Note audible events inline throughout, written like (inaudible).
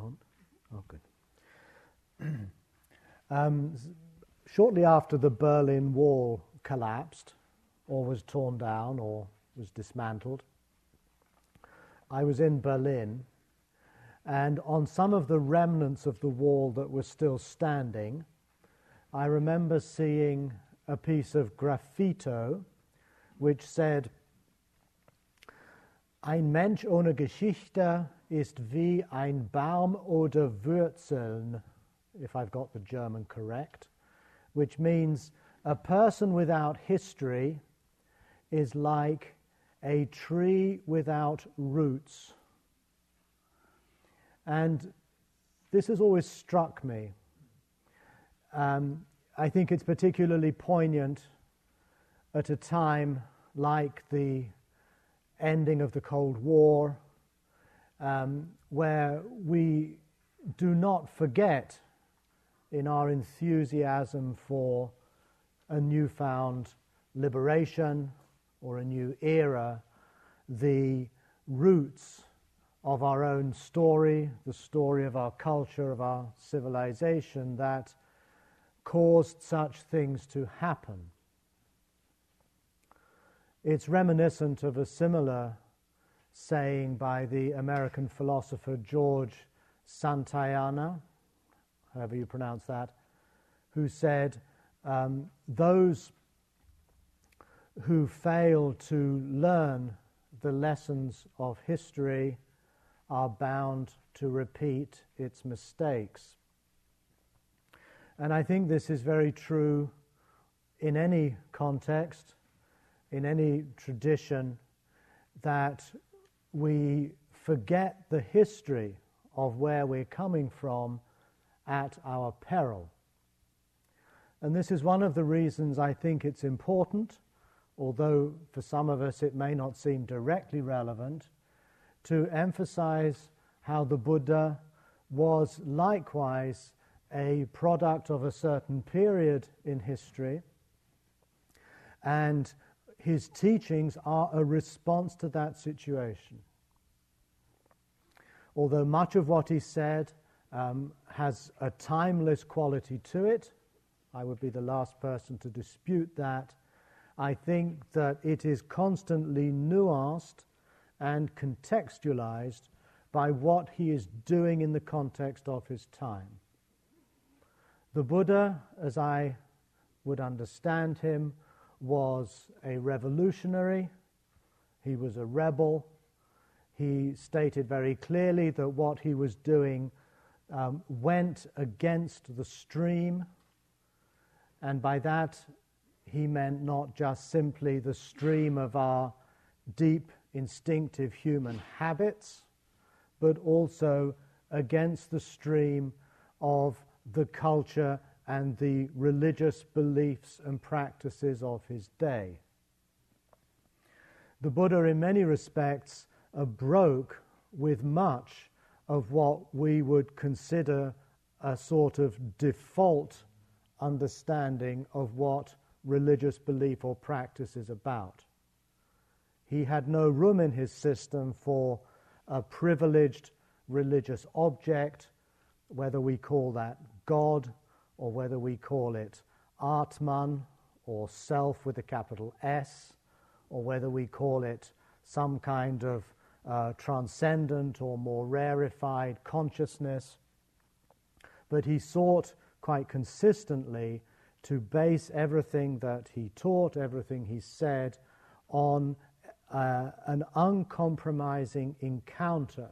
Oh, good. (clears throat) um, shortly after the Berlin Wall collapsed, or was torn down, or was dismantled, I was in Berlin, and on some of the remnants of the wall that were still standing, I remember seeing a piece of graffito which said, Ein Mensch ohne Geschichte ist wie ein Baum oder Wurzeln, if I've got the German correct, which means a person without history is like a tree without roots. And this has always struck me. Um, I think it's particularly poignant at a time like the ending of the Cold War, um, where we do not forget in our enthusiasm for a newfound liberation or a new era the roots of our own story, the story of our culture, of our civilization that caused such things to happen. It's reminiscent of a similar saying by the American philosopher George Santayana, however you pronounce that, who said, um, Those who fail to learn the lessons of history are bound to repeat its mistakes. And I think this is very true in any context in any tradition that we forget the history of where we're coming from at our peril. And this is one of the reasons I think it's important, although for some of us it may not seem directly relevant, to emphasize how the Buddha was likewise a product of a certain period in history and his teachings are a response to that situation. Although much of what he said um, has a timeless quality to it, I would be the last person to dispute that. I think that it is constantly nuanced and contextualized by what he is doing in the context of his time. The Buddha, as I would understand him, was a revolutionary, he was a rebel. He stated very clearly that what he was doing um, went against the stream, and by that he meant not just simply the stream of our deep instinctive human habits, but also against the stream of the culture and the religious beliefs and practices of his day. The Buddha, in many respects, broke with much of what we would consider a sort of default understanding of what religious belief or practice is about. He had no room in his system for a privileged religious object, whether we call that God or whether we call it Atman or self with a capital S, or whether we call it some kind of uh, transcendent or more rarefied consciousness. But he sought quite consistently to base everything that he taught, everything he said, on uh, an uncompromising encounter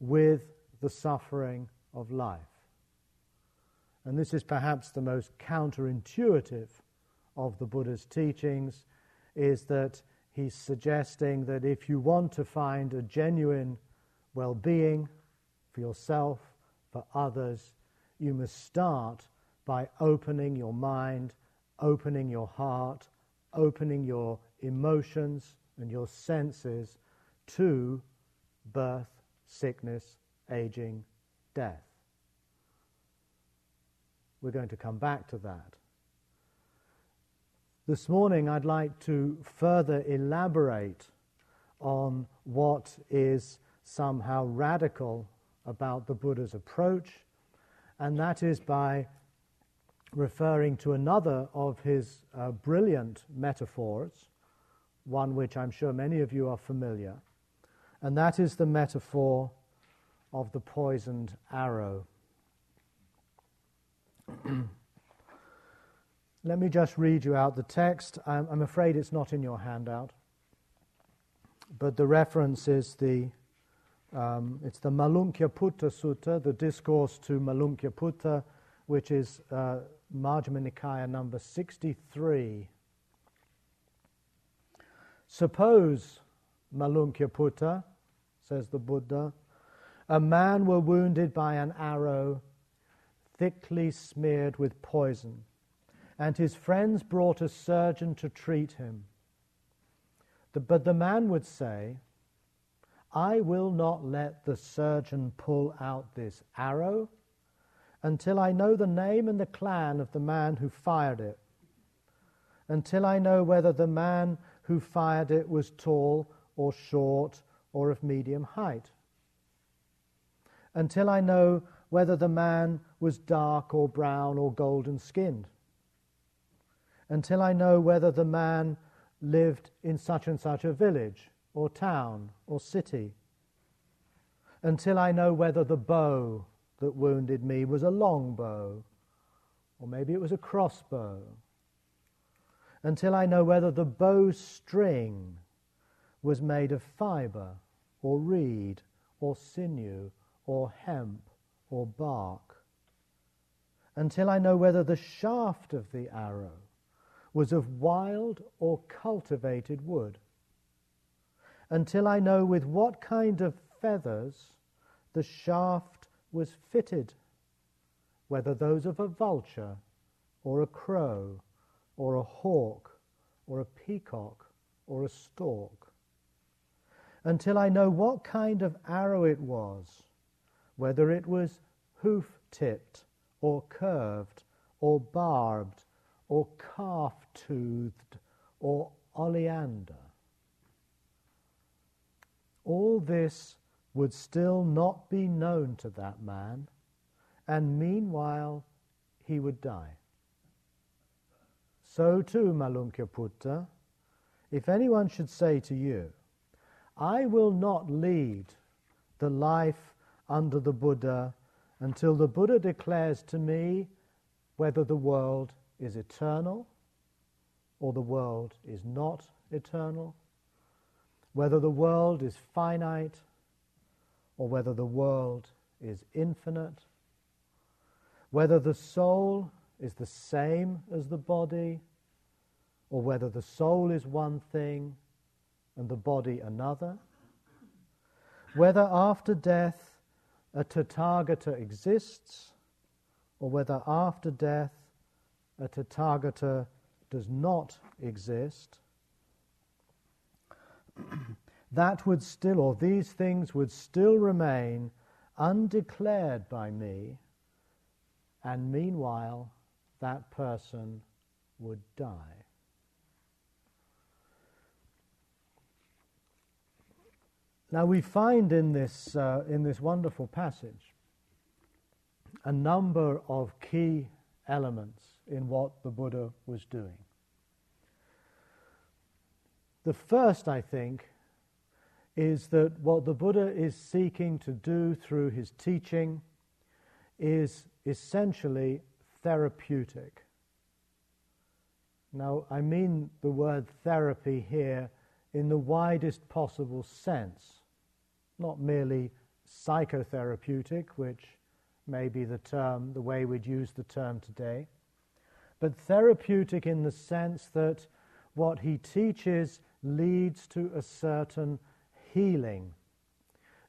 with the suffering of life and this is perhaps the most counterintuitive of the Buddha's teachings, is that he's suggesting that if you want to find a genuine well being for yourself, for others, you must start by opening your mind, opening your heart, opening your emotions and your senses to birth, sickness, aging, death. We're going to come back to that. This morning, I'd like to further elaborate on what is somehow radical about the Buddha's approach, and that is by referring to another of his uh, brilliant metaphors, one which I'm sure many of you are familiar, and that is the metaphor of the poisoned arrow. (clears throat) Let me just read you out the text. I'm, I'm, afraid it's not in your handout, but the reference is the um, it's the Putta Sutta, the discourse to Putta, which is uh, Majjhima Nikaya number 63. Suppose, Putta, says the Buddha, a man were wounded by an arrow thickly smeared with poison, and his friends brought a surgeon to treat him. The, but the man would say, I will not let the surgeon pull out this arrow until I know the name and the clan of the man who fired it, until I know whether the man who fired it was tall or short or of medium height, until I know whether the man was dark or brown or golden skinned, until I know whether the man lived in such and such a village or town or city, until I know whether the bow that wounded me was a long bow, or maybe it was a crossbow, until I know whether the bow string was made of fiber, or reed, or sinew, or hemp, or bark, until I know whether the shaft of the arrow was of wild or cultivated wood, until I know with what kind of feathers the shaft was fitted, whether those of a vulture, or a crow, or a hawk, or a peacock, or a stork, until I know what kind of arrow it was, whether it was hoof tipped, or curved, or barbed, or calf toothed, or oleander. All this would still not be known to that man, and meanwhile he would die. So too, Putta, if anyone should say to you, I will not lead the life under the Buddha until the Buddha declares to me whether the world is eternal or the world is not eternal, whether the world is finite or whether the world is infinite, whether the soul is the same as the body, or whether the soul is one thing and the body another, whether after death a Tathagata exists, or whether after death a Tathagata does not exist, (clears throat) that would still, or these things would still remain undeclared by me, and meanwhile that person would die. Now we find in this, uh, in this wonderful passage a number of key elements in what the Buddha was doing. The first, I think, is that what the Buddha is seeking to do through his teaching is essentially therapeutic. Now, I mean the word therapy here in the widest possible sense, not merely psychotherapeutic, which may be the term, the way we'd use the term today, but therapeutic in the sense that what he teaches leads to a certain healing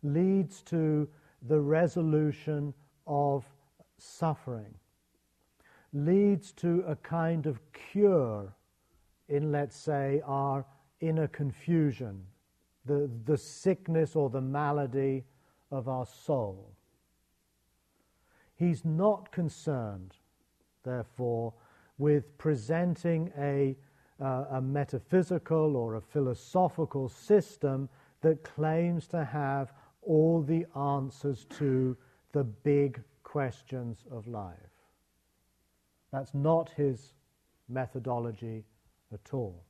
leads to the resolution of suffering, leads to a kind of cure in, let's say, our inner confusion, the, the sickness or the malady of our soul. He's not concerned, therefore, with presenting a, uh, a metaphysical or a philosophical system that claims to have all the answers to the big questions of life. That's not his methodology at all.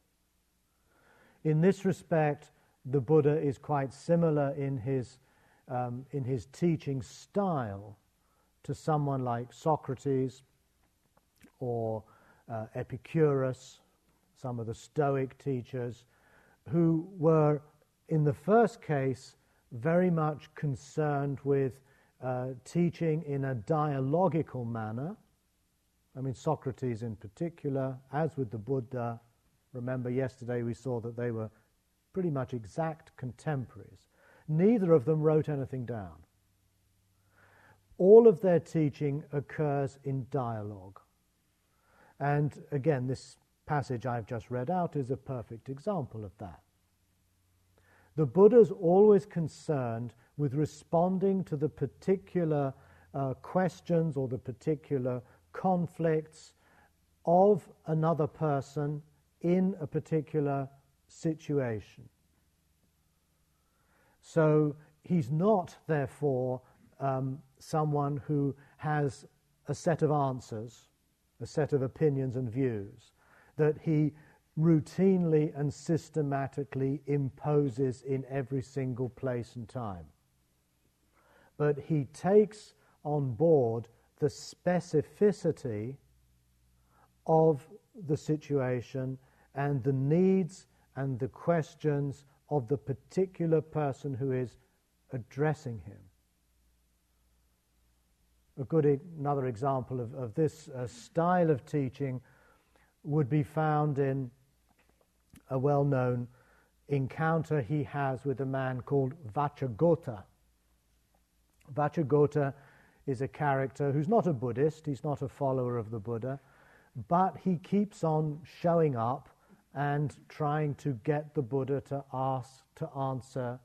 In this respect, the Buddha is quite similar in his, um, in his teaching style to someone like Socrates or uh, Epicurus, some of the Stoic teachers, who were, in the first case, very much concerned with uh, teaching in a dialogical manner. I mean, Socrates in particular, as with the Buddha. Remember, yesterday we saw that they were pretty much exact contemporaries. Neither of them wrote anything down. All of their teaching occurs in dialogue. And again, this passage I've just read out is a perfect example of that. The Buddha is always concerned with responding to the particular uh, questions or the particular conflicts of another person in a particular situation. So he's not, therefore, um, someone who has a set of answers, a set of opinions and views that he routinely and systematically imposes in every single place and time. But he takes on board the specificity of the situation and the needs and the questions of the particular person who is addressing him. A good another example of, of this uh, style of teaching would be found in a well known encounter he has with a man called Vacchagotta. Vacchagotta is a character who's not a Buddhist, he's not a follower of the Buddha, but he keeps on showing up and trying to get the Buddha to ask, to answer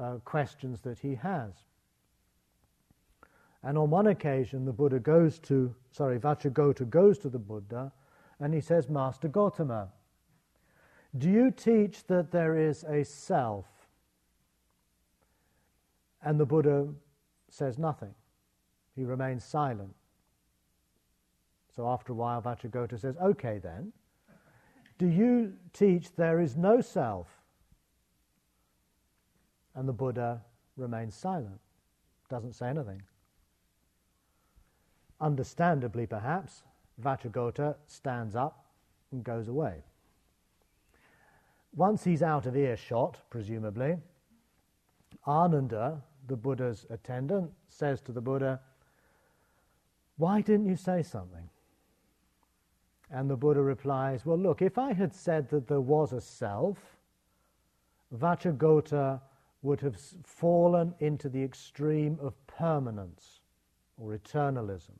uh, questions that he has. And on one occasion, the Buddha goes to, sorry, Vacchagotta goes to the Buddha and he says, Master Gotama, do you teach that there is a self? And the Buddha says nothing. He remains silent. So after a while, Vacchagotta says, Okay then, do you teach there is no self? And the Buddha remains silent, doesn't say anything. Understandably, perhaps, Vacchagotta stands up and goes away. Once he's out of earshot, presumably, Ananda, the Buddha's attendant, says to the Buddha, Why didn't you say something? And the Buddha replies, Well, look, if I had said that there was a self, Vacchagotta would have fallen into the extreme of permanence or eternalism.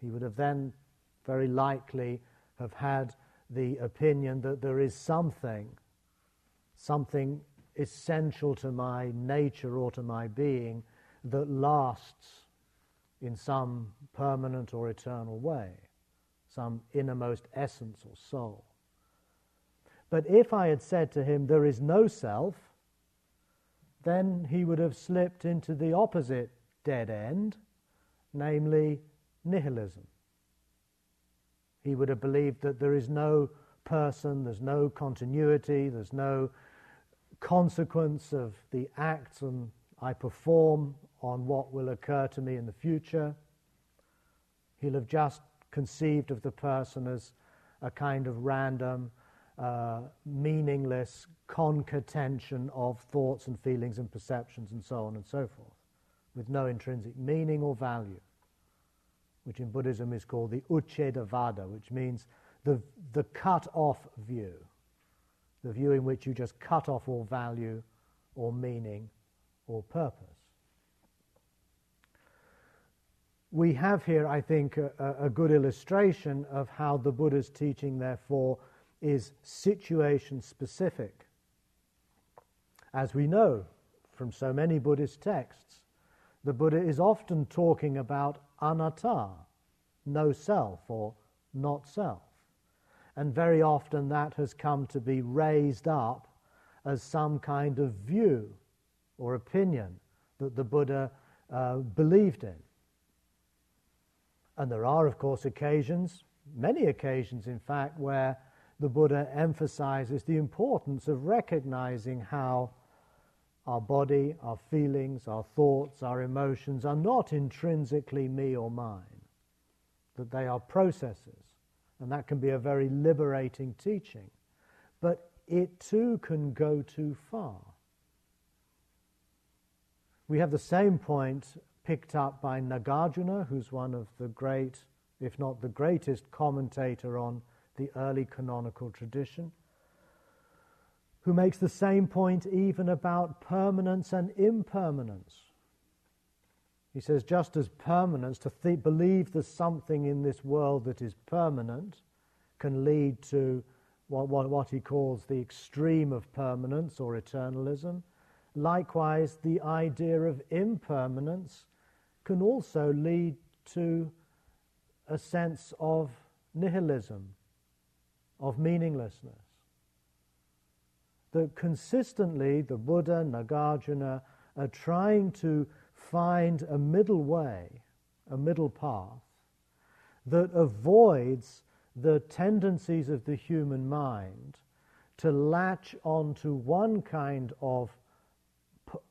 He would have then very likely have had the opinion that there is something, something essential to my nature or to my being that lasts in some permanent or eternal way, some innermost essence or soul. But if I had said to him, There is no self, then he would have slipped into the opposite dead end, namely nihilism. He would have believed that there is no person, there's no continuity, there's no consequence of the acts and I perform on what will occur to me in the future. He'll have just conceived of the person as a kind of random, uh, meaningless concatenation of thoughts and feelings and perceptions and so on and so forth, with no intrinsic meaning or value which in Buddhism is called the Ucchedavada, which means the, the cut off view, the view in which you just cut off all value or meaning or purpose. We have here, I think, a, a good illustration of how the Buddha's teaching, therefore, is situation specific. As we know from so many Buddhist texts, the Buddha is often talking about anatta, no self or not self. And very often that has come to be raised up as some kind of view or opinion that the Buddha uh, believed in. And there are, of course, occasions, many occasions in fact, where the Buddha emphasizes the importance of recognizing how our body, our feelings, our thoughts, our emotions are not intrinsically me or mine, that they are processes. And that can be a very liberating teaching. But it too can go too far. We have the same point picked up by Nagarjuna, who's one of the great, if not the greatest, commentator on the early canonical tradition, who makes the same point even about permanence and impermanence. He says, just as permanence, to th- believe there's something in this world that is permanent, can lead to what, what, what he calls the extreme of permanence or eternalism. Likewise, the idea of impermanence can also lead to a sense of nihilism, of meaninglessness. That consistently the Buddha, Nagarjuna, are trying to find a middle way, a middle path, that avoids the tendencies of the human mind to latch onto one kind of,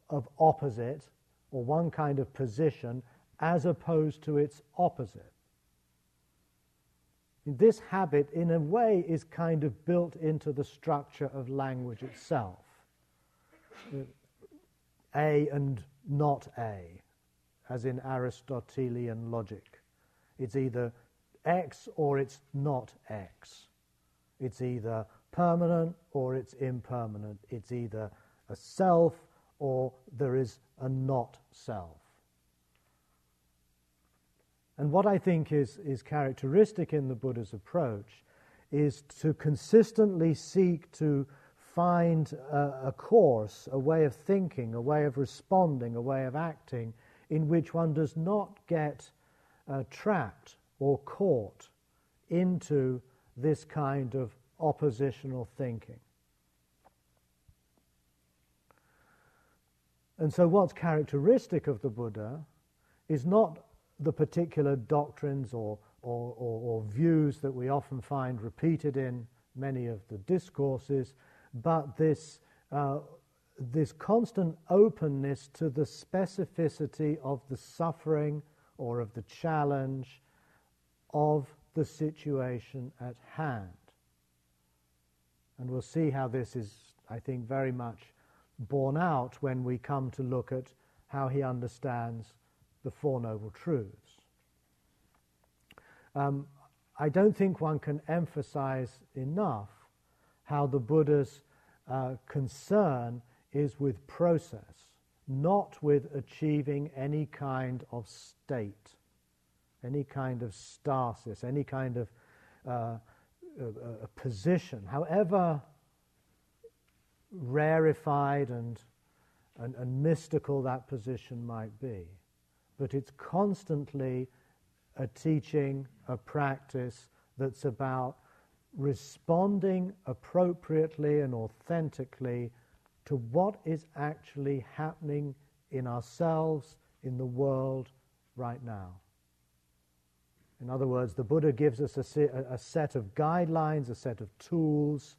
of opposite or one kind of position as opposed to its opposite. This habit, in a way, is kind of built into the structure of language itself. A and not A, as in Aristotelian logic. It's either X or it's not X. It's either permanent or it's impermanent. It's either a self or there is a not self. And what I think is, is characteristic in the Buddha's approach is to consistently seek to find a, a, course, a way of thinking, a way of responding, a way of acting in which one does not get uh, trapped or caught into this kind of oppositional thinking. And so, what's characteristic of the Buddha is not the particular doctrines or, or, or, or, views that we often find repeated in many of the discourses, but this, uh, this constant openness to the specificity of the suffering or of the challenge of the situation at hand. And we'll see how this is, I think, very much borne out when we come to look at how he understands the Four Noble Truths. Um, I don't think one can emphasize enough how the Buddha's uh, concern is with process, not with achieving any kind of state, any kind of stasis, any kind of uh, a, a position, however rarefied and, and, and mystical that position might be but it's constantly a teaching, a practice that's about responding appropriately and authentically to what is actually happening in ourselves, in the world right now. In other words, the Buddha gives us a, a, set of guidelines, a set of tools,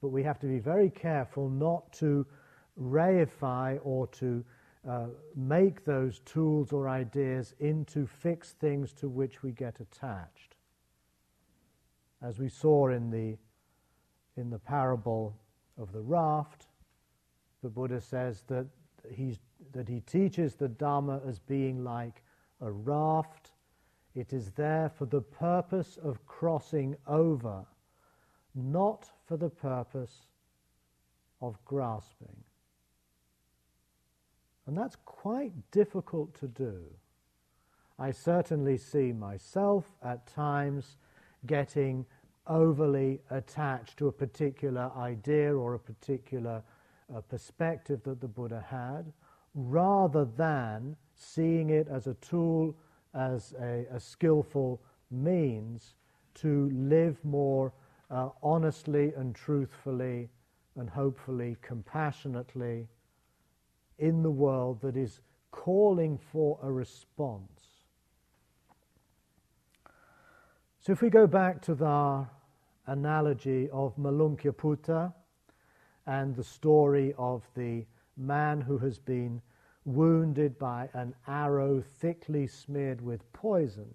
but we have to be very careful not to reify or to uh, make those tools or ideas into fixed things to which we get attached. As we saw in the, in the parable of the raft, the Buddha says that, he's, that he teaches the Dharma as being like a raft. It is there for the purpose of crossing over, not for the purpose of grasping. And that's quite difficult to do. I certainly see myself at times getting overly attached to a particular idea or a particular uh, perspective that the Buddha had, rather than seeing it as a tool, as a, a skillful means to live more uh, honestly and truthfully and hopefully compassionately in the world that is calling for a response. So if we go back to the analogy of Malunkyaputta and the story of the man who has been wounded by an arrow thickly smeared with poison,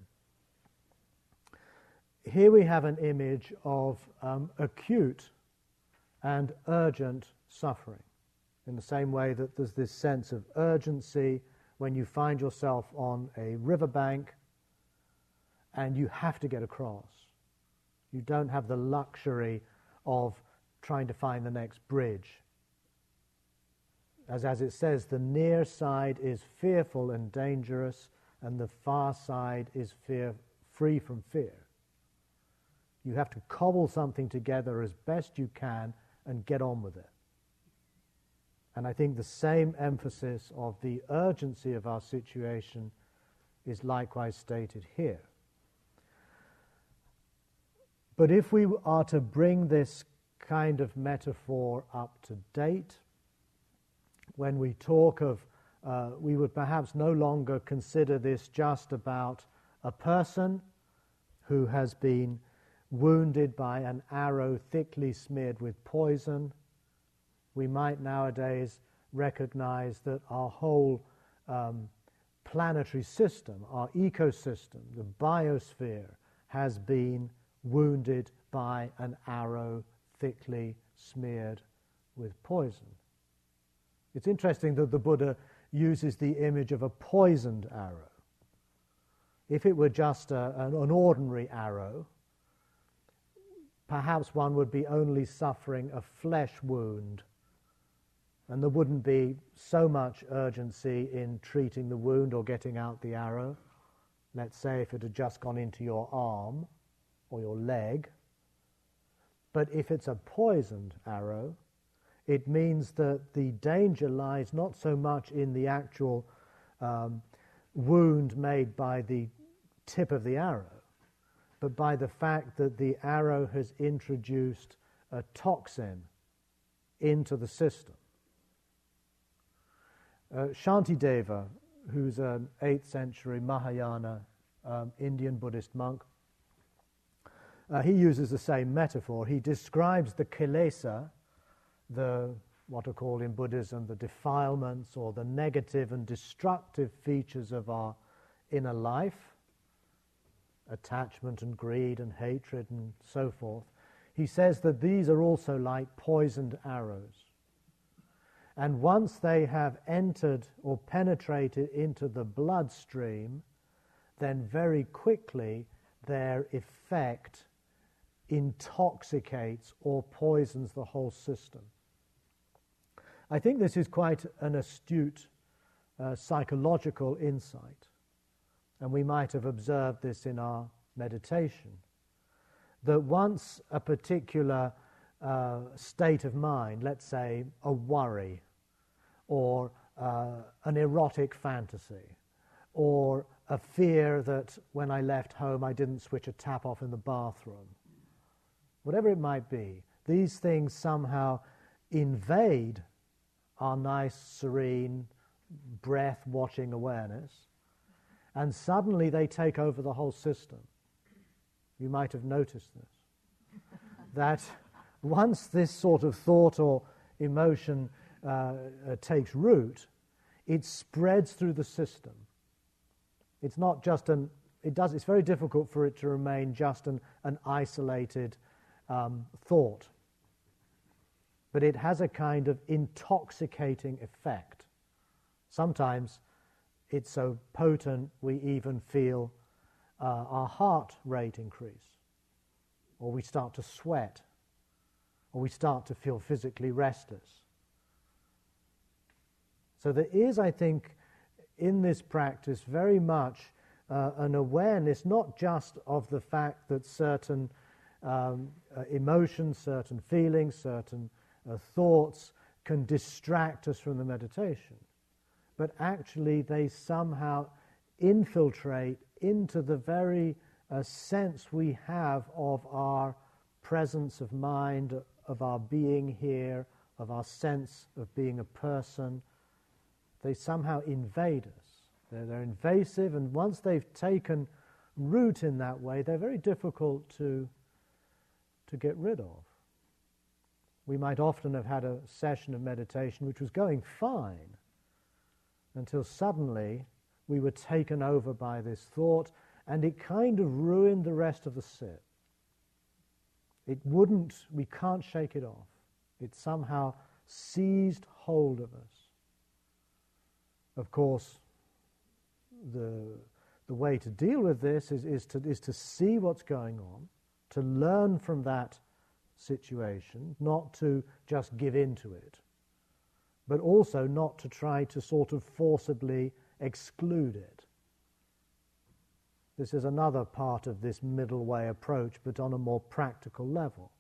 here we have an image of um, acute and urgent suffering. In the same way that there's this sense of urgency when you find yourself on a riverbank and you have to get across. You don't have the luxury of trying to find the next bridge. As, as it says, the near side is fearful and dangerous, and the far side is fear, free from fear. You have to cobble something together as best you can and get on with it. And I think the same emphasis of the urgency of our situation is likewise stated here. But if we are to bring this kind of metaphor up to date, when we talk of, uh, we would perhaps no longer consider this just about a person who has been wounded by an arrow thickly smeared with poison, we might nowadays recognize that our whole um, planetary system, our ecosystem, the biosphere, has been wounded by an arrow thickly smeared with poison. It's interesting that the Buddha uses the image of a poisoned arrow. If it were just a, an, an ordinary arrow, perhaps one would be only suffering a flesh wound, and there wouldn't be so much urgency in treating the wound or getting out the arrow. Let's say if it had just gone into your arm or your leg. But if it's a poisoned arrow, it means that the danger lies not so much in the actual um, wound made by the tip of the arrow, but by the fact that the arrow has introduced a toxin into the system. Uh, Shantideva, who's an 8th century Mahayana um, Indian Buddhist monk, uh, he uses the same metaphor. He describes the kilesa, the what are called in Buddhism the defilements or the negative and destructive features of our inner life attachment and greed and hatred and so forth, he says that these are also like poisoned arrows. And once they have entered or penetrated into the bloodstream, then very quickly their effect intoxicates or poisons the whole system. I think this is quite an astute uh, psychological insight. And we might have observed this in our meditation. That once a particular uh, state of mind, let's say a worry, or uh, an erotic fantasy, or a fear that when I left home I didn't switch a tap off in the bathroom, whatever it might be, these things somehow invade our nice, serene, breath watching awareness and suddenly they take over the whole system. You might have noticed this. (laughs) that once this sort of thought or emotion uh, uh, takes root, it spreads through the system. It's not just an, it does, it's very difficult for it to remain just an, an isolated um, thought. But it has a kind of intoxicating effect. Sometimes it's so potent we even feel uh, our heart rate increase, or we start to sweat, or we start to feel physically restless. So there is, I think, in this practice very much uh, an awareness not just of the fact that certain um, uh, emotions, certain feelings, certain uh, thoughts can distract us from the meditation, but actually they somehow infiltrate into the very uh, sense we have of our presence of mind, of our being here, of our sense of being a person, they somehow invade us. They're, they're invasive, and once they've taken root in that way, they're very difficult to, to get rid of. We might often have had a session of meditation which was going fine until suddenly we were taken over by this thought and it kind of ruined the rest of the sit. It wouldn't, we can't shake it off. It somehow seized hold of us. Of course, the, the way to deal with this is, is, to, is to see what's going on, to learn from that situation, not to just give in to it, but also not to try to sort of forcibly exclude it. This is another part of this middle way approach, but on a more practical level.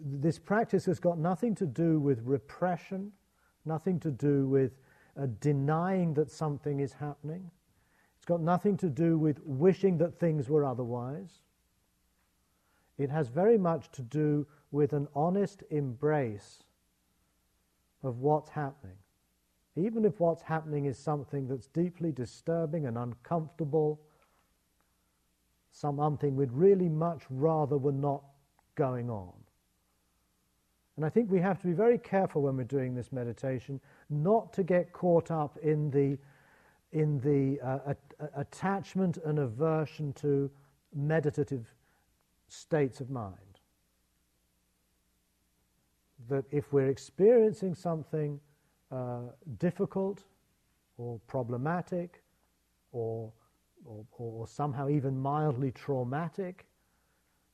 this practice has got nothing to do with repression, nothing to do with uh, denying that something is happening. It's got nothing to do with wishing that things were otherwise. It has very much to do with an honest embrace of what's happening. Even if what's happening is something that's deeply disturbing and uncomfortable, something we'd really much rather were not going on. And I think we have to be very careful when we're doing this meditation not to get caught up in the, in the uh, a- attachment and aversion to meditative states of mind. That if we're experiencing something uh, difficult or problematic or, or, or somehow even mildly traumatic,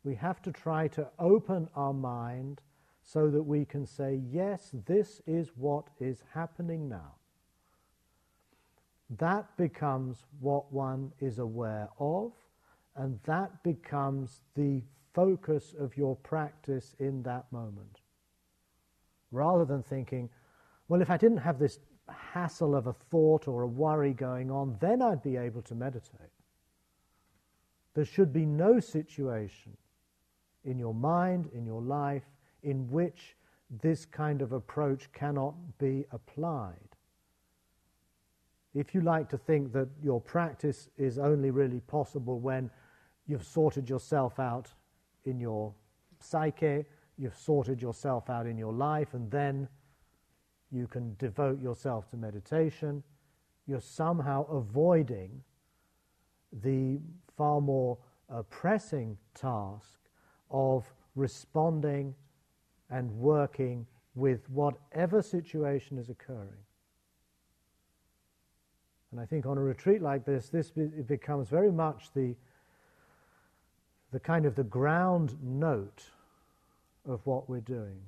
we have to try to open our mind so that we can say, yes, this is what is happening now. That becomes what one is aware of, and that becomes the focus of your practice in that moment. Rather than thinking, well, if I didn't have this hassle of a thought or a worry going on, then I'd be able to meditate. There should be no situation in your mind, in your life, in which this kind of approach cannot be applied. If you like to think that your practice is only really possible when you've sorted yourself out in your psyche, you've sorted yourself out in your life, and then you can devote yourself to meditation, you're somehow avoiding the far more uh, pressing task of responding and working with whatever situation is occurring. And I think on a retreat like this, this becomes very much the, the kind of the ground note of what we're doing.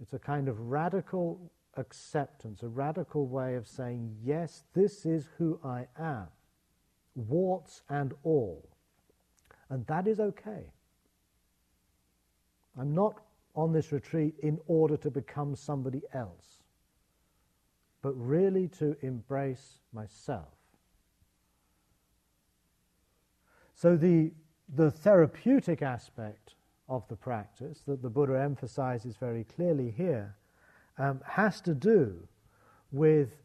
It's a kind of radical acceptance, a radical way of saying, yes, this is who I am, warts and all. And that is okay. I'm not on this retreat in order to become somebody else, but really to embrace myself. So, the, the therapeutic aspect of the practice that the Buddha emphasizes very clearly here um, has to do with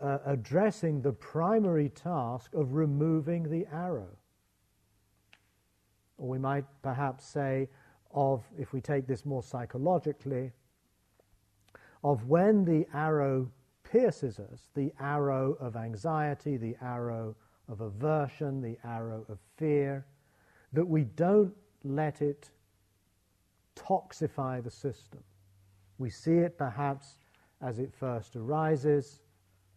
uh, addressing the primary task of removing the arrow. Or we might perhaps say, of, if we take this more psychologically, of when the arrow pierces us, the arrow of anxiety, the arrow of aversion, the arrow of fear, that we don't let it toxify the system. We see it perhaps as it first arises,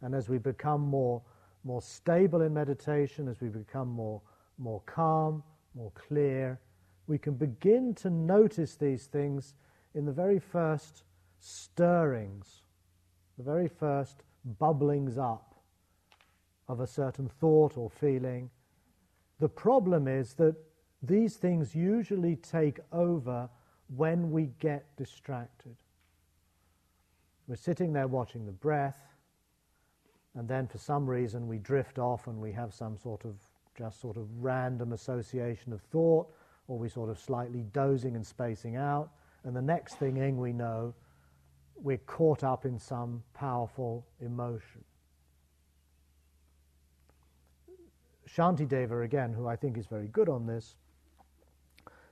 and as we become more, more stable in meditation, as we become more, more calm, more clear, we can begin to notice these things in the very first stirrings, the very first bubblings up of a certain thought or feeling. The problem is that these things usually take over when we get distracted. We're sitting there watching the breath, and then for some reason we drift off and we have some sort of just sort of random association of thought or we sort of slightly dozing and spacing out, and the next thing we know, we're caught up in some powerful emotion. Shantideva, again, who I think is very good on this,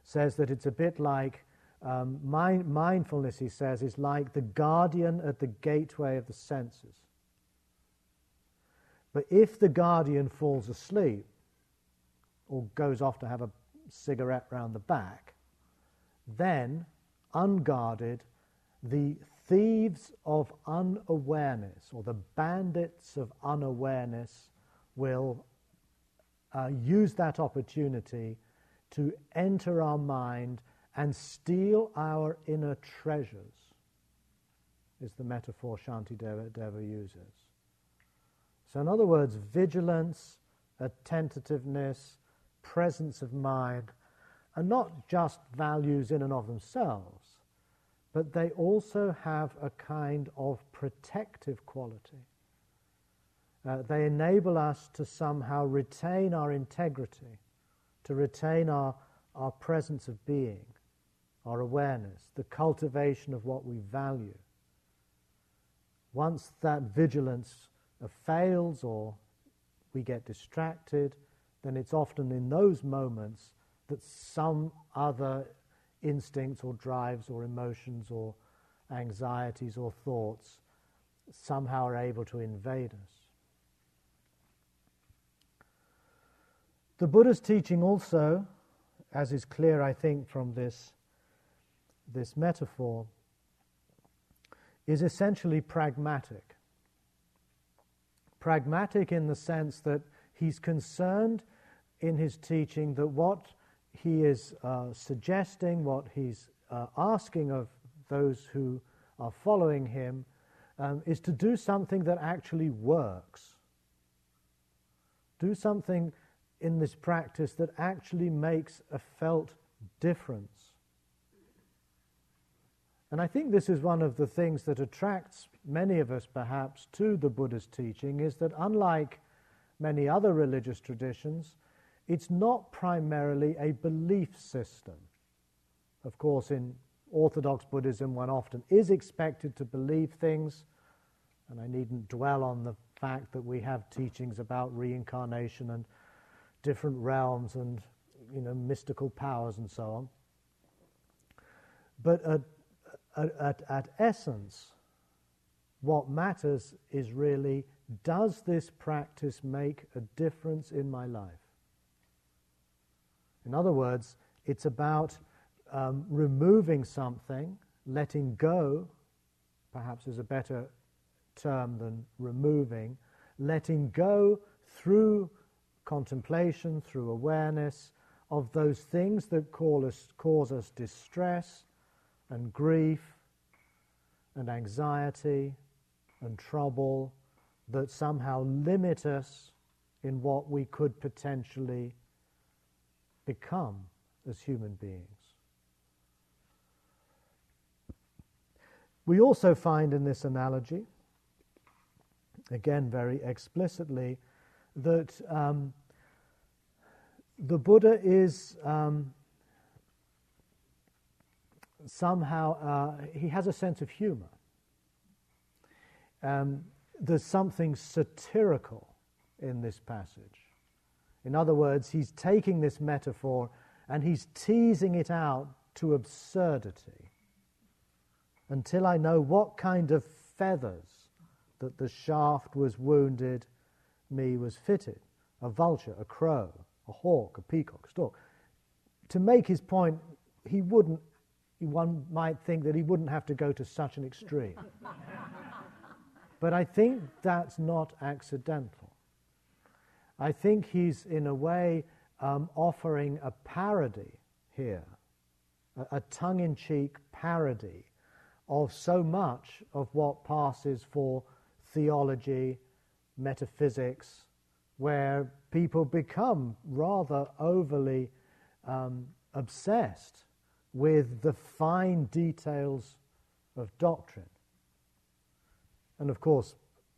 says that it's a bit like um, mind, mindfulness, he says, is like the guardian at the gateway of the senses. But if the guardian falls asleep or goes off to have a cigarette round the back, then, unguarded, the thieves of unawareness or the bandits of unawareness will uh, use that opportunity to enter our mind and steal our inner treasures, is the metaphor Shantideva Deva uses. So, in other words, vigilance, attentiveness, presence of mind are not just values in and of themselves, but they also have a kind of protective quality. Uh, they enable us to somehow retain our integrity, to retain our, our presence of being, our awareness, the cultivation of what we value. Once that vigilance fails or we get distracted, then it's often in those moments that some other instincts or drives or emotions or anxieties or thoughts somehow are able to invade us. The Buddha's teaching also, as is clear, I think, from this, this metaphor, is essentially pragmatic. Pragmatic in the sense that he's concerned in his teaching that what he is uh, suggesting, what he's uh, asking of those who are following him, um, is to do something that actually works. Do something in this practice that actually makes a felt difference. And I think this is one of the things that attracts many of us perhaps to the Buddha's teaching is that unlike many other religious traditions, it's not primarily a belief system. Of course, in Orthodox Buddhism, one often is expected to believe things, and I needn't dwell on the fact that we have teachings about reincarnation and different realms and you know mystical powers and so on. But at, at, at essence, what matters is really does this practice make a difference in my life? In other words, it's about um, removing something, letting go, perhaps is a better term than removing, letting go through contemplation, through awareness of those things that us, cause us distress and grief and anxiety and trouble that somehow limit us in what we could potentially become as human beings. We also find in this analogy, again very explicitly, that um, the Buddha is um, somehow, uh, he has a sense of humor. Um, there's something satirical in this passage. In other words, he's taking this metaphor and he's teasing it out to absurdity until I know what kind of feathers that the shaft was wounded me was fitted a vulture, a crow, a hawk, a peacock, a stork. To make his point, he wouldn't, one might think that he wouldn't have to go to such an extreme. (laughs) but I think that's not accidental. I think he's, in a way, um, offering a parody here, a, a tongue in cheek parody of so much of what passes for theology metaphysics where people become rather overly um, obsessed with the fine details of doctrine. And of course,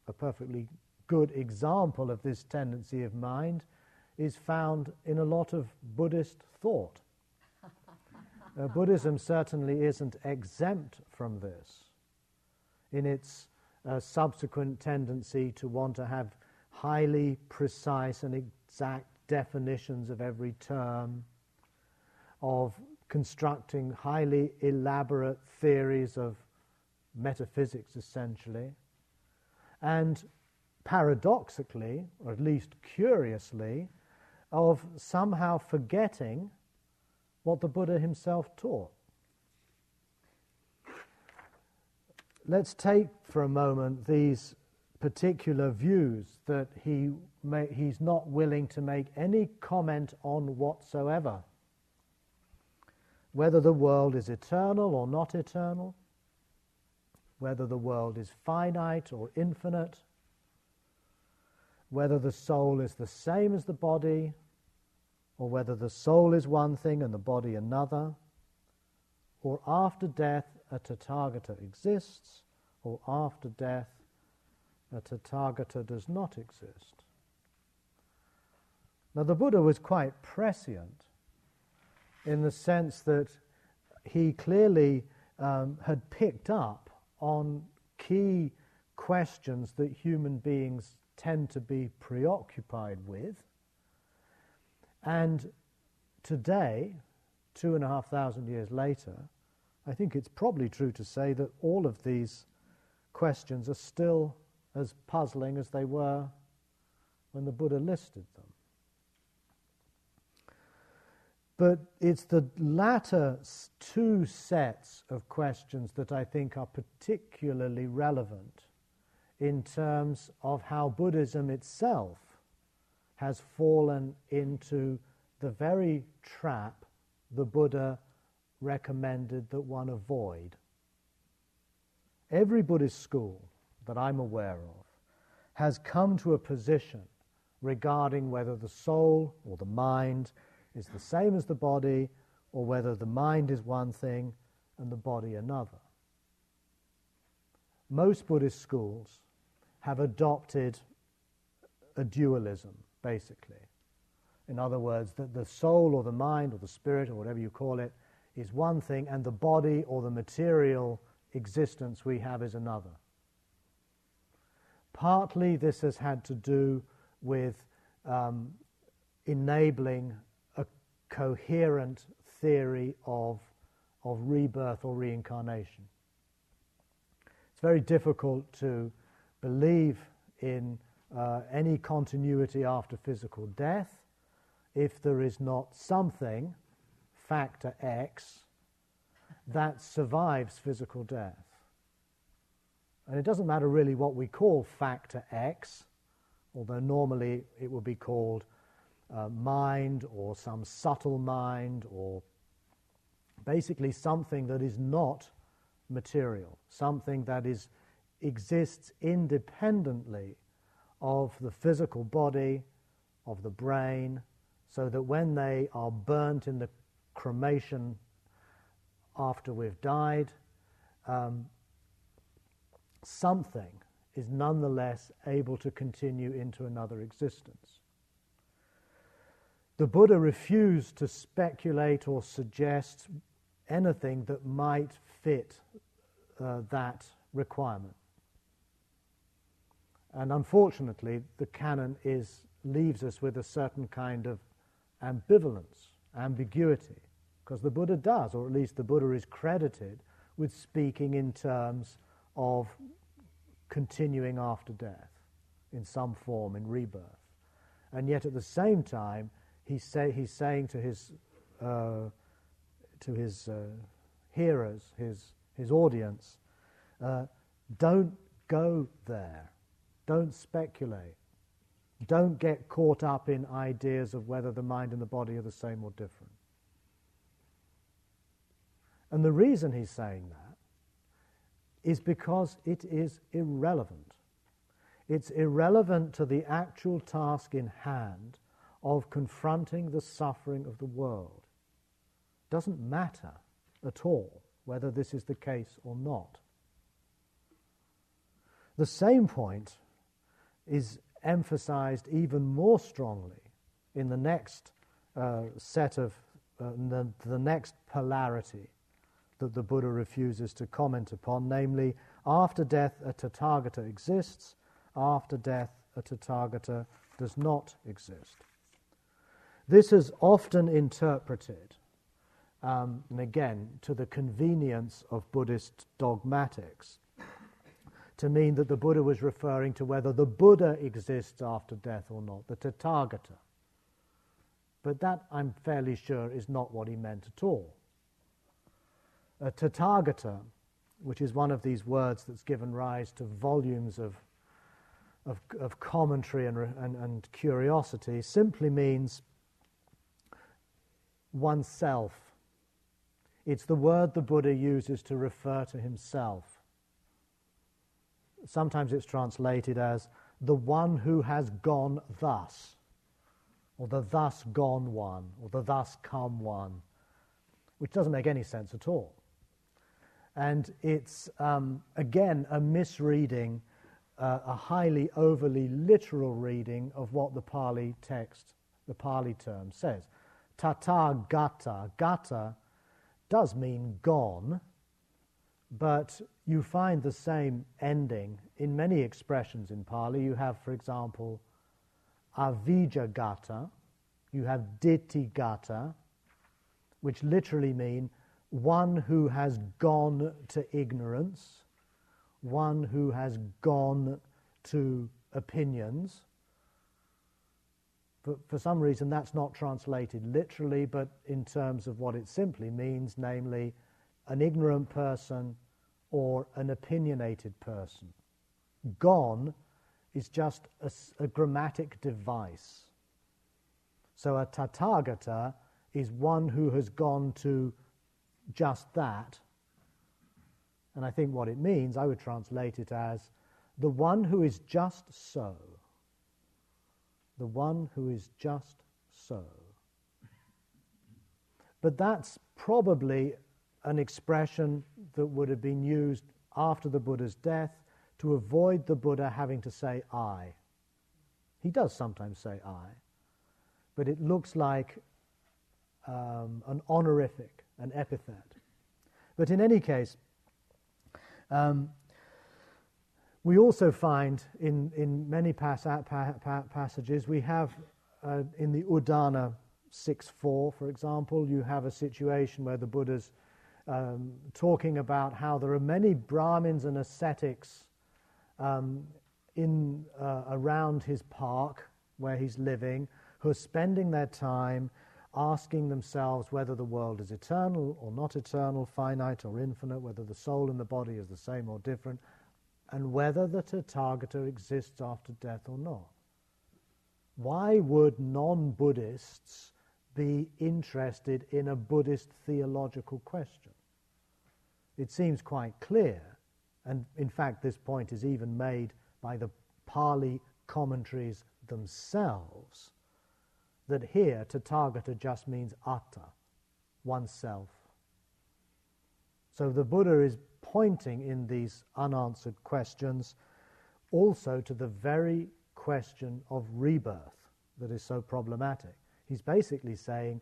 a perfectly good example of this tendency of mind is found in a lot of Buddhist thought. (laughs) uh, Buddhism certainly isn't exempt from this. in its uh, subsequent tendency to want to have highly precise and exact definitions of every term, of constructing highly elaborate theories of metaphysics, essentially, and paradoxically, or at least curiously, of somehow forgetting what the Buddha himself taught. Let's take for a moment these particular views that he may, he's not willing to make any comment on whatsoever. Whether the world is eternal or not eternal, whether the world is finite or infinite, whether the soul is the same as the body, or whether the soul is one thing and the body another, or after death a Tathagata exists, or after death a Tathagata does not exist. Now, the Buddha was quite prescient in the sense that he clearly um, had picked up on key questions that human beings tend to be preoccupied with. And today, two and a half thousand years later, I think it's probably true to say that all of these questions are still as puzzling as they were when the Buddha listed them. But it's the latter two sets of questions that I think are particularly relevant in terms of how Buddhism itself has fallen into the very trap the Buddha recommended that one avoid. Every Buddhist school that I'm aware of has come to a position regarding whether the soul or the mind is the same as the body or whether the mind is one thing and the body another. Most Buddhist schools have adopted a dualism, basically. In other words, that the soul or the mind or the spirit or whatever you call it is one thing, and the body or the material existence we have is another. Partly this has had to do with um, enabling a coherent theory of, of rebirth or reincarnation. It's very difficult to believe in uh, any continuity after physical death if there is not something, factor X, that survives physical death. And it doesn't matter really what we call factor X, although normally it would be called uh, mind or some subtle mind or basically something that is not material, something that is exists independently of the physical body, of the brain, so that when they are burnt in the cremation after we've died, um, something is nonetheless able to continue into another existence. The Buddha refused to speculate or suggest anything that might fit uh, that requirement. And unfortunately, the canon is, leaves us with a certain kind of ambivalence, ambiguity, because the Buddha does, or at least the Buddha is credited with speaking in terms of continuing after death in some form, in rebirth. And yet at the same time, he say, he's saying to his, uh, to his uh, hearers, his, his audience, uh, don't go there. Don't speculate. Don't get caught up in ideas of whether the mind and the body are the same or different. And the reason he's saying that is because it is irrelevant. It's irrelevant to the actual task in hand of confronting the suffering of the world. It doesn't matter at all whether this is the case or not. The same point is emphasized even more strongly in the next uh, set of, uh, the, the next polarity that the Buddha refuses to comment upon, namely After death, a Tathagata exists. After death, a Tathagata does not exist. This is often interpreted, um, and again, to the convenience of Buddhist dogmatics, to mean that the Buddha was referring to whether the Buddha exists after death or not, the Tathagata. But that, I'm fairly sure, is not what he meant at all. A Tathagata, which is one of these words that's given rise to volumes of, of, of commentary and, and, and curiosity, simply means oneself. It's the word the Buddha uses to refer to himself. Sometimes it's translated as the one who has gone thus, or the thus gone one, or the thus come one, which doesn't make any sense at all. And it's, um, again, a misreading, uh, a highly overly literal reading of what the Pali text, the Pali term says. Tata gata. Gata does mean gone, but you find the same ending in many expressions in Pali. You have, for example, avijja gata, you have ditthi gata, which literally mean one who has gone to ignorance, one who has gone to opinions. For, for some reason, that's not translated literally, but in terms of what it simply means, namely, an ignorant person or an opinionated person. Gone is just a, a grammatic device. So a Tathagata is one who has gone to just that. And I think what it means, I would translate it as the one who is just so. The one who is just so. But that's probably an expression that would have been used after the Buddha's death to avoid the Buddha having to say I. He does sometimes say I, but it looks like um, an honorific an epithet. But in any case, um, we also find in, in many pas- pa- pa- passages, we have uh, in the Udana 6 4, for example, you have a situation where the Buddha's um, talking about how there are many Brahmins and ascetics um, in, uh, around his park where he's living who are spending their time asking themselves whether the world is eternal or not eternal, finite or infinite, whether the soul and the body is the same or different, and whether the Tathagata exists after death or not. Why would non Buddhists be interested in a Buddhist theological question? It seems quite clear, and in fact, this point is even made by the Pali commentaries themselves that here Tathagata just means atta, oneself. So the Buddha is pointing in these unanswered questions also to the very question of rebirth that is so problematic. He's basically saying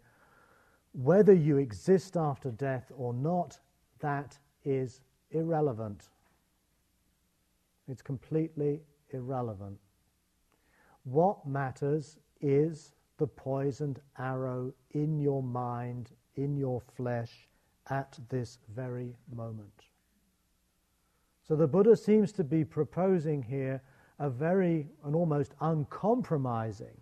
whether you exist after death or not, that is irrelevant. It's completely irrelevant. What matters is the poisoned arrow in your mind, in your flesh, at this very moment. So the Buddha seems to be proposing here a very, an almost uncompromising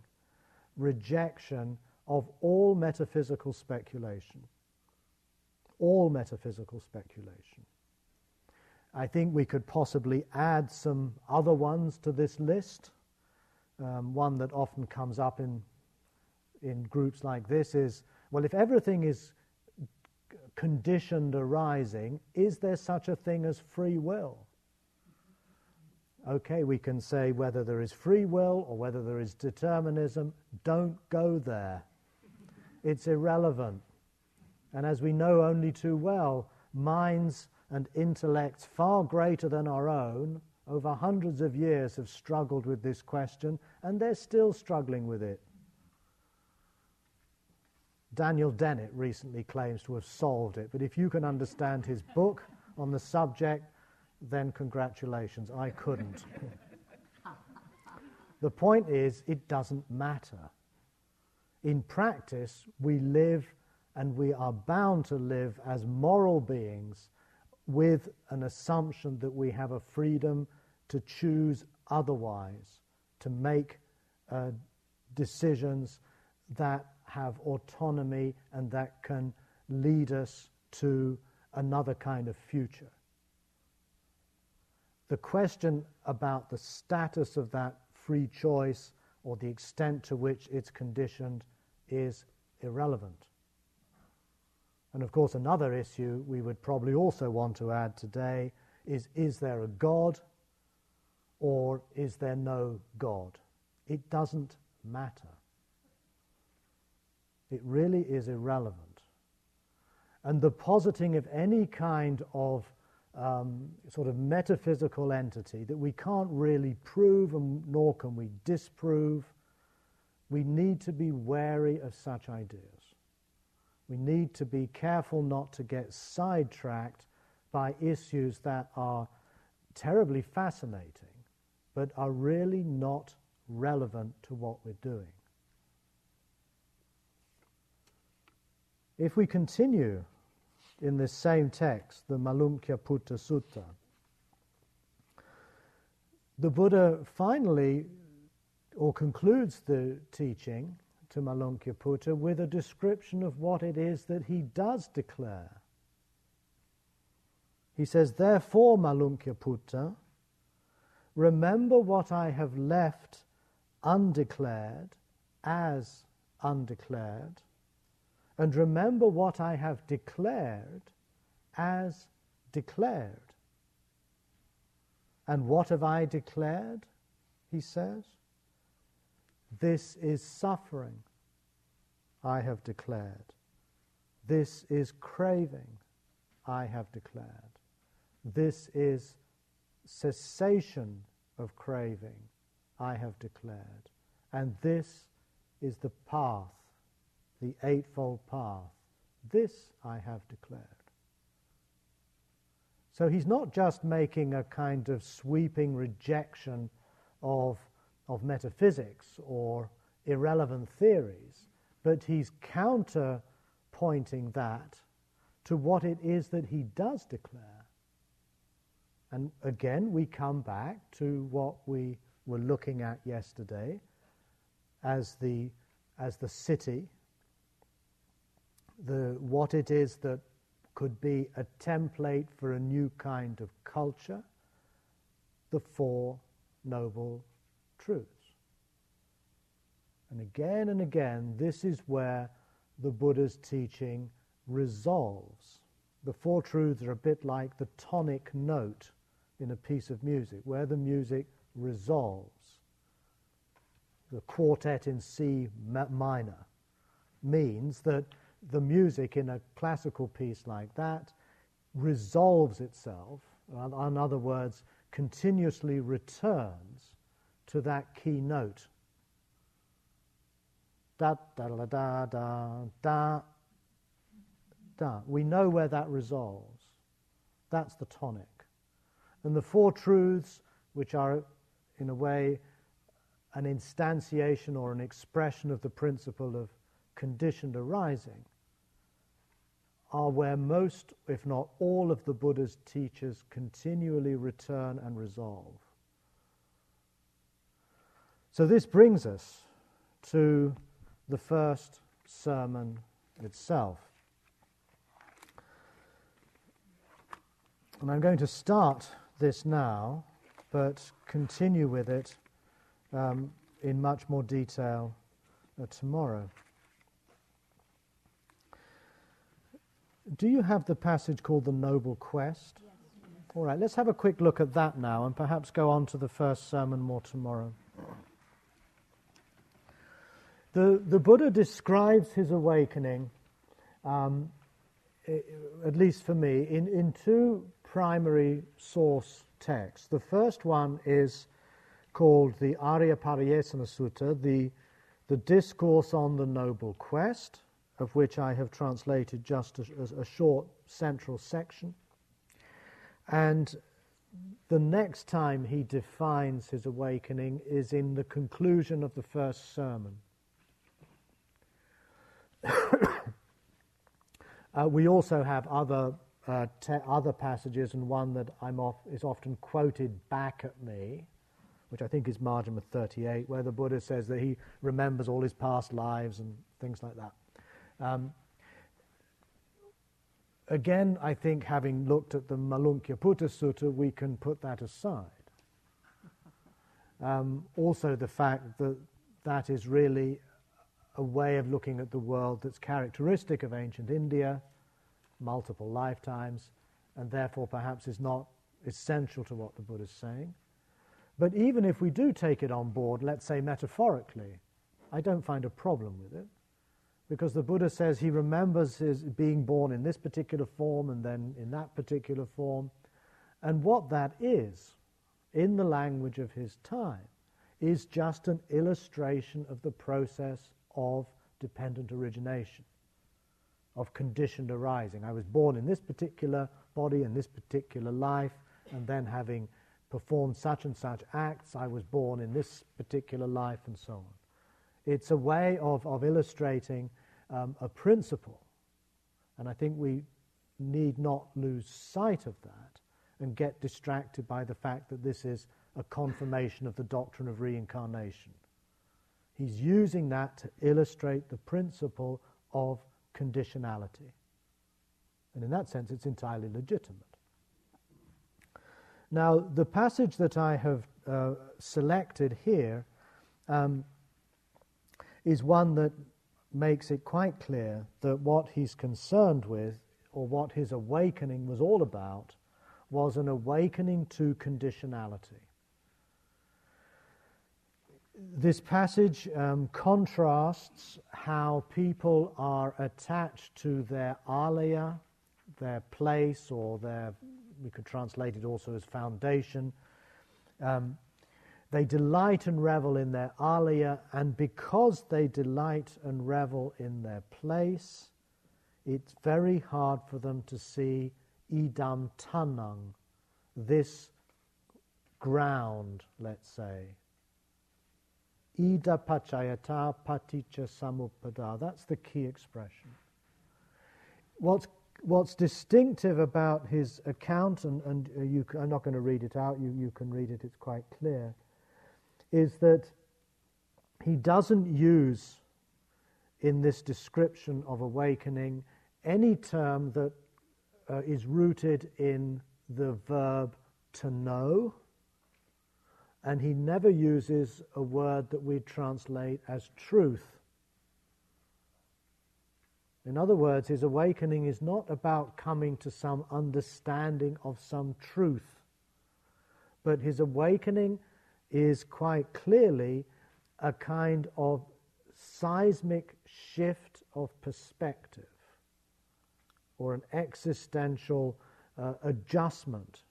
rejection of all metaphysical speculation. All metaphysical speculation. I think we could possibly add some other ones to this list. Um, one that often comes up in in groups like this is well, if everything is conditioned arising, is there such a thing as free will? Okay, we can say whether there is free will or whether there is determinism. Don't go there. It's irrelevant. And as we know only too well, minds and intellects far greater than our own over hundreds of years have struggled with this question, and they're still struggling with it. Daniel Dennett recently claims to have solved it, but if you can understand his book on the subject, then congratulations, I couldn't. the point is, it doesn't matter. In practice, we live and we are bound to live as moral beings with an assumption that we have a freedom to choose otherwise, to make uh, decisions that have autonomy and that can lead us to another kind of future. The question about the status of that free choice or the extent to which it's conditioned is irrelevant. And of course, another issue we would probably also want to add today is is there a God or is there no God? It doesn't matter. It really is irrelevant. And the positing of any kind of um, sort of metaphysical entity that we can't really prove and nor can we disprove, we need to be wary of such ideas. We need to be careful not to get sidetracked by issues that are terribly fascinating but are really not relevant to what we're doing. If we continue in this same text, the Malunkyaputta Sutta, the Buddha finally or concludes the teaching to Malunkyaputta with a description of what it is that he does declare. He says, Therefore, Malunkyaputta, remember what I have left undeclared as undeclared, and remember what I have declared as declared. And what have I declared? He says. This is suffering, I have declared. This is craving, I have declared. This is cessation of craving, I have declared. And this is the path, the Eightfold Path. This I have declared. So he's not just making a kind of sweeping rejection of, of metaphysics or irrelevant theories, but he's counterpointing that to what it is that he does declare. And again, we come back to what we were looking at yesterday as the, as the city, the, what it is that could be a template for a new kind of culture, the Four Noble Truths. And again and again, this is where the Buddha's teaching resolves. The Four Truths are a bit like the tonic note in a piece of music, where the music resolves. The quartet in C minor means that the music in a classical piece like that resolves itself, in other words, continuously returns to that key note. Da da da da da da da. We know where that resolves. That's the tonic. And the Four Truths, which are in a way an instantiation or an expression of the principle of conditioned arising, are where most, if not all, of the Buddha's teachers continually return and resolve. So this brings us to the first sermon itself. And I'm going to start this now, but continue with it um, in much more detail uh, tomorrow. Do you have the passage called the Noble Quest? Yes. All right, let's have a quick look at that now and perhaps go on to the first sermon more tomorrow. The, the Buddha describes his awakening, um, at least for me, in, in two primary source texts. The first one is called the Arya Pariyesana Sutta, the, the discourse on the noble quest, of which I have translated just a, a short central section. And the next time he defines his awakening is in the conclusion of the first sermon. (coughs) uh, we also have other uh, te- other passages, and one that I'm off, is often quoted back at me, which I think is Majjhima 38, where the Buddha says that he remembers all his past lives and things like that. Um, again, I think having looked at the Malunkya Sutta, we can put that aside. Um, also, the fact that that is really a way of looking at the world that's characteristic of ancient India, multiple lifetimes, and therefore perhaps is not essential to what the Buddha is saying. But even if we do take it on board, let's say metaphorically, I don't find a problem with it. Because the Buddha says he remembers his being born in this particular form and then in that particular form. And what that is, in the language of his time, is just an illustration of the process of dependent origination, of conditioned arising. I was born in this particular body in this particular life, and then having performed such and such acts, I was born in this particular life, and so on. It's a way of, of illustrating um, a principle, and I think we need not lose sight of that and get distracted by the fact that this is a confirmation of the doctrine of reincarnation. He's using that to illustrate the principle of conditionality. And in that sense, it's entirely legitimate. Now, the passage that I have uh, selected here um, is one that makes it quite clear that what he's concerned with, or what his awakening was all about, was an awakening to conditionality this passage um, contrasts how people are attached to their alaya, their place, or their, we could translate it also as foundation. Um, they delight and revel in their alaya, and because they delight and revel in their place, it's very hard for them to see idam tanang, this ground, let's say, Ida Pachayata Paticca Samuppada. That's the key expression. What's, what's distinctive about his account, and, and uh, you, I'm not going to read it out, you, you can read it, it's quite clear, is that he doesn't use in this description of awakening any term that uh, is rooted in the verb to know and he never uses a word that we translate as truth. In other words, his awakening is not about coming to some understanding of some truth, but his awakening is quite clearly a kind of seismic shift of perspective or an existential uh, adjustment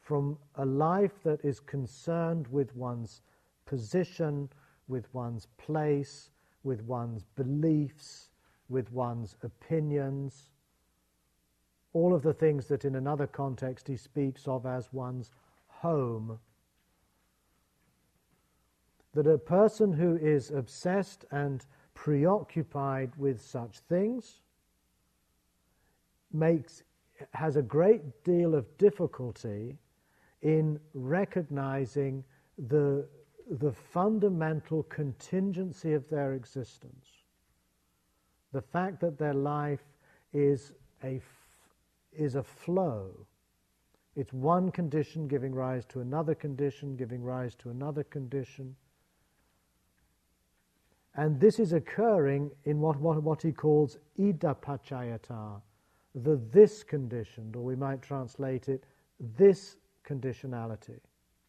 from a life that is concerned with one's position, with one's place, with one's beliefs, with one's opinions, all of the things that in another context he speaks of as one's home. That a person who is obsessed and preoccupied with such things makes, has a great deal of difficulty in recognizing the, the fundamental contingency of their existence. The fact that their life is a, is a flow. It's one condition giving rise to another condition, giving rise to another condition. And this is occurring in what, what, what he calls idapachayata, the this conditioned, or we might translate it, this conditionality.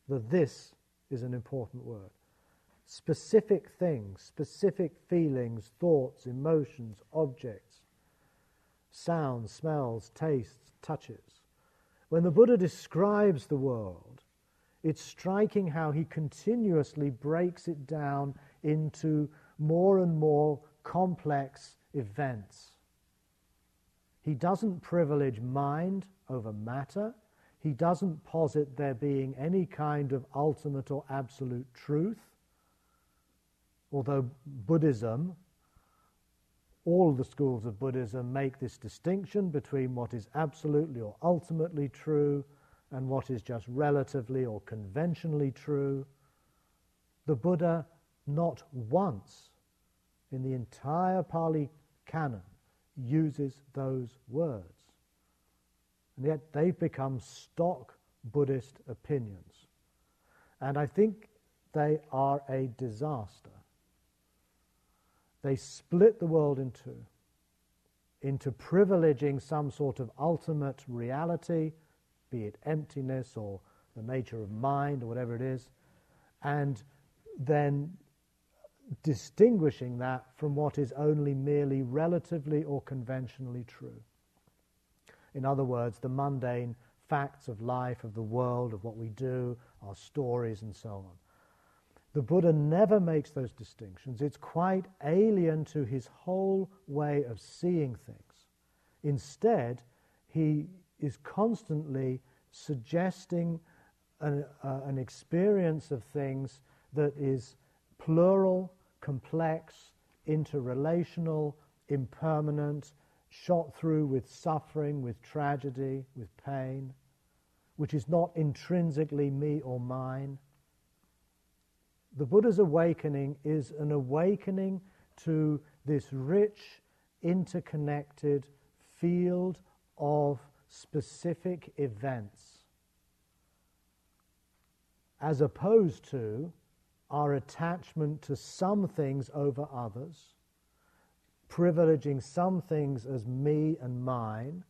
The this is an important word. Specific things, specific feelings, thoughts, emotions, objects, sounds, smells, tastes, touches. When the Buddha describes the world, it's striking how he continuously breaks it down into more and more complex events. He doesn't privilege mind over matter. he doesn't posit there being any kind of ultimate or absolute truth, although Buddhism, all the schools of Buddhism make this distinction between what is absolutely or ultimately true and what is just relatively or conventionally true. The Buddha, not once in the entire Pali canon, uses those words. And yet they've become stock Buddhist opinions. And I think they are a disaster. They split the world in two into privileging some sort of ultimate reality, be it emptiness or the nature of mind or whatever it is, and then distinguishing that from what is only merely relatively or conventionally true. In other words, the mundane facts of life, of the world, of what we do, our stories, and so on. The Buddha never makes those distinctions. It's quite alien to his whole way of seeing things. Instead, he is constantly suggesting an, uh, an experience of things that is plural, complex, interrelational, impermanent, shot through with suffering, with tragedy, with pain, which is not intrinsically me or mine. The Buddha's awakening is an awakening to this rich, interconnected field of specific events, as opposed to our attachment to some things over others privileging some things as me and mine,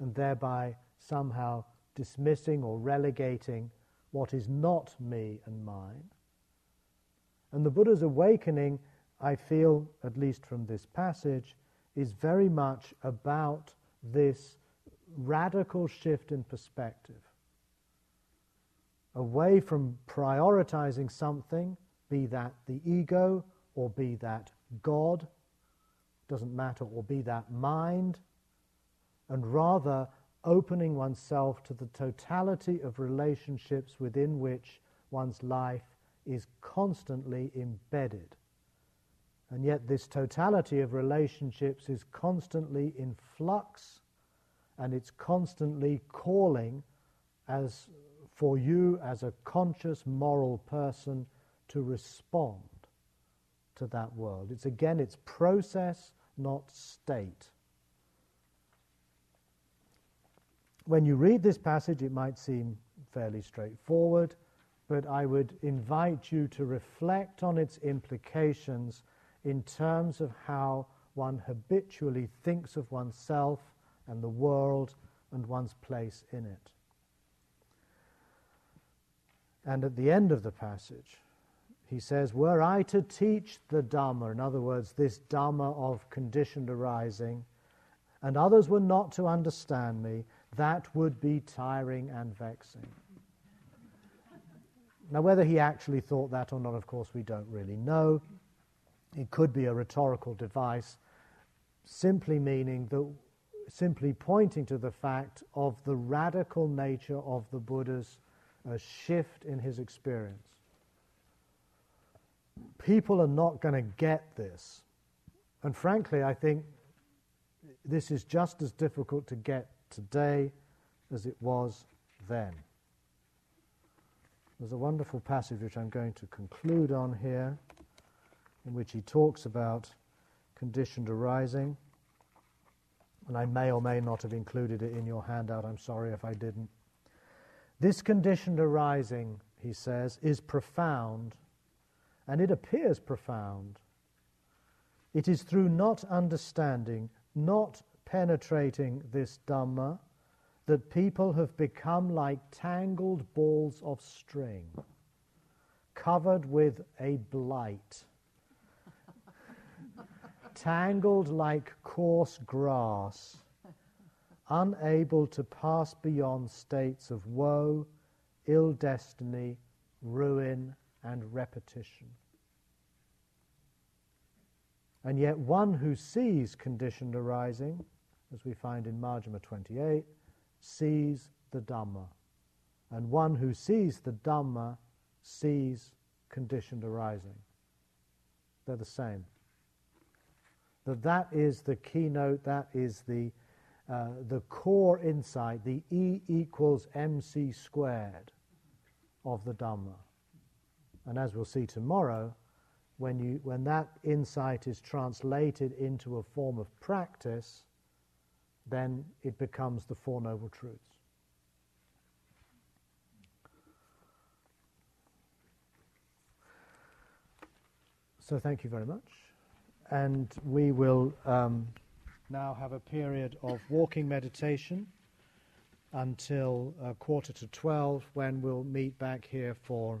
and thereby somehow dismissing or relegating what is not me and mine. And the Buddha's awakening, I feel, at least from this passage, is very much about this radical shift in perspective. Away from prioritizing something, be that the ego or be that God doesn't matter, or be that mind, and rather opening oneself to the totality of relationships within which one's life is constantly embedded. And yet, this totality of relationships is constantly in flux and it's constantly calling as for you as a conscious moral person to respond to that world. It's again, it's process, not state. When you read this passage, it might seem fairly straightforward, but I would invite you to reflect on its implications in terms of how one habitually thinks of oneself and the world and one's place in it. And at the end of the passage, he says, Were I to teach the Dhamma, in other words, this Dhamma of conditioned arising, and others were not to understand me, that would be tiring and vexing. Now, whether he actually thought that or not, of course, we don't really know. It could be a rhetorical device, simply meaning that, simply pointing to the fact of the radical nature of the Buddha's uh, shift in his experience people are not going to get this. And frankly, I think this is just as difficult to get today as it was then. There's a wonderful passage which I'm going to conclude on here, in which he talks about conditioned arising. And I may or may not have included it in your handout. I'm sorry if I didn't. This conditioned arising, he says, is profound and it appears profound. It is through not understanding, not penetrating this Dhamma, that people have become like tangled balls of string, covered with a blight, (laughs) tangled like coarse grass, unable to pass beyond states of woe, ill destiny, ruin, and repetition. And yet, one who sees conditioned arising, as we find in Majjhima 28, sees the Dhamma, And one who sees the Dhamma sees conditioned arising. They're the same. That that is the keynote, that is the, uh, the core insight, the E equals mc squared of the Dhamma. And as we'll see tomorrow, when, you, when that insight is translated into a form of practice, then it becomes the Four Noble Truths. So thank you very much. And we will um, now have a period of walking meditation until a quarter to 12 when we'll meet back here for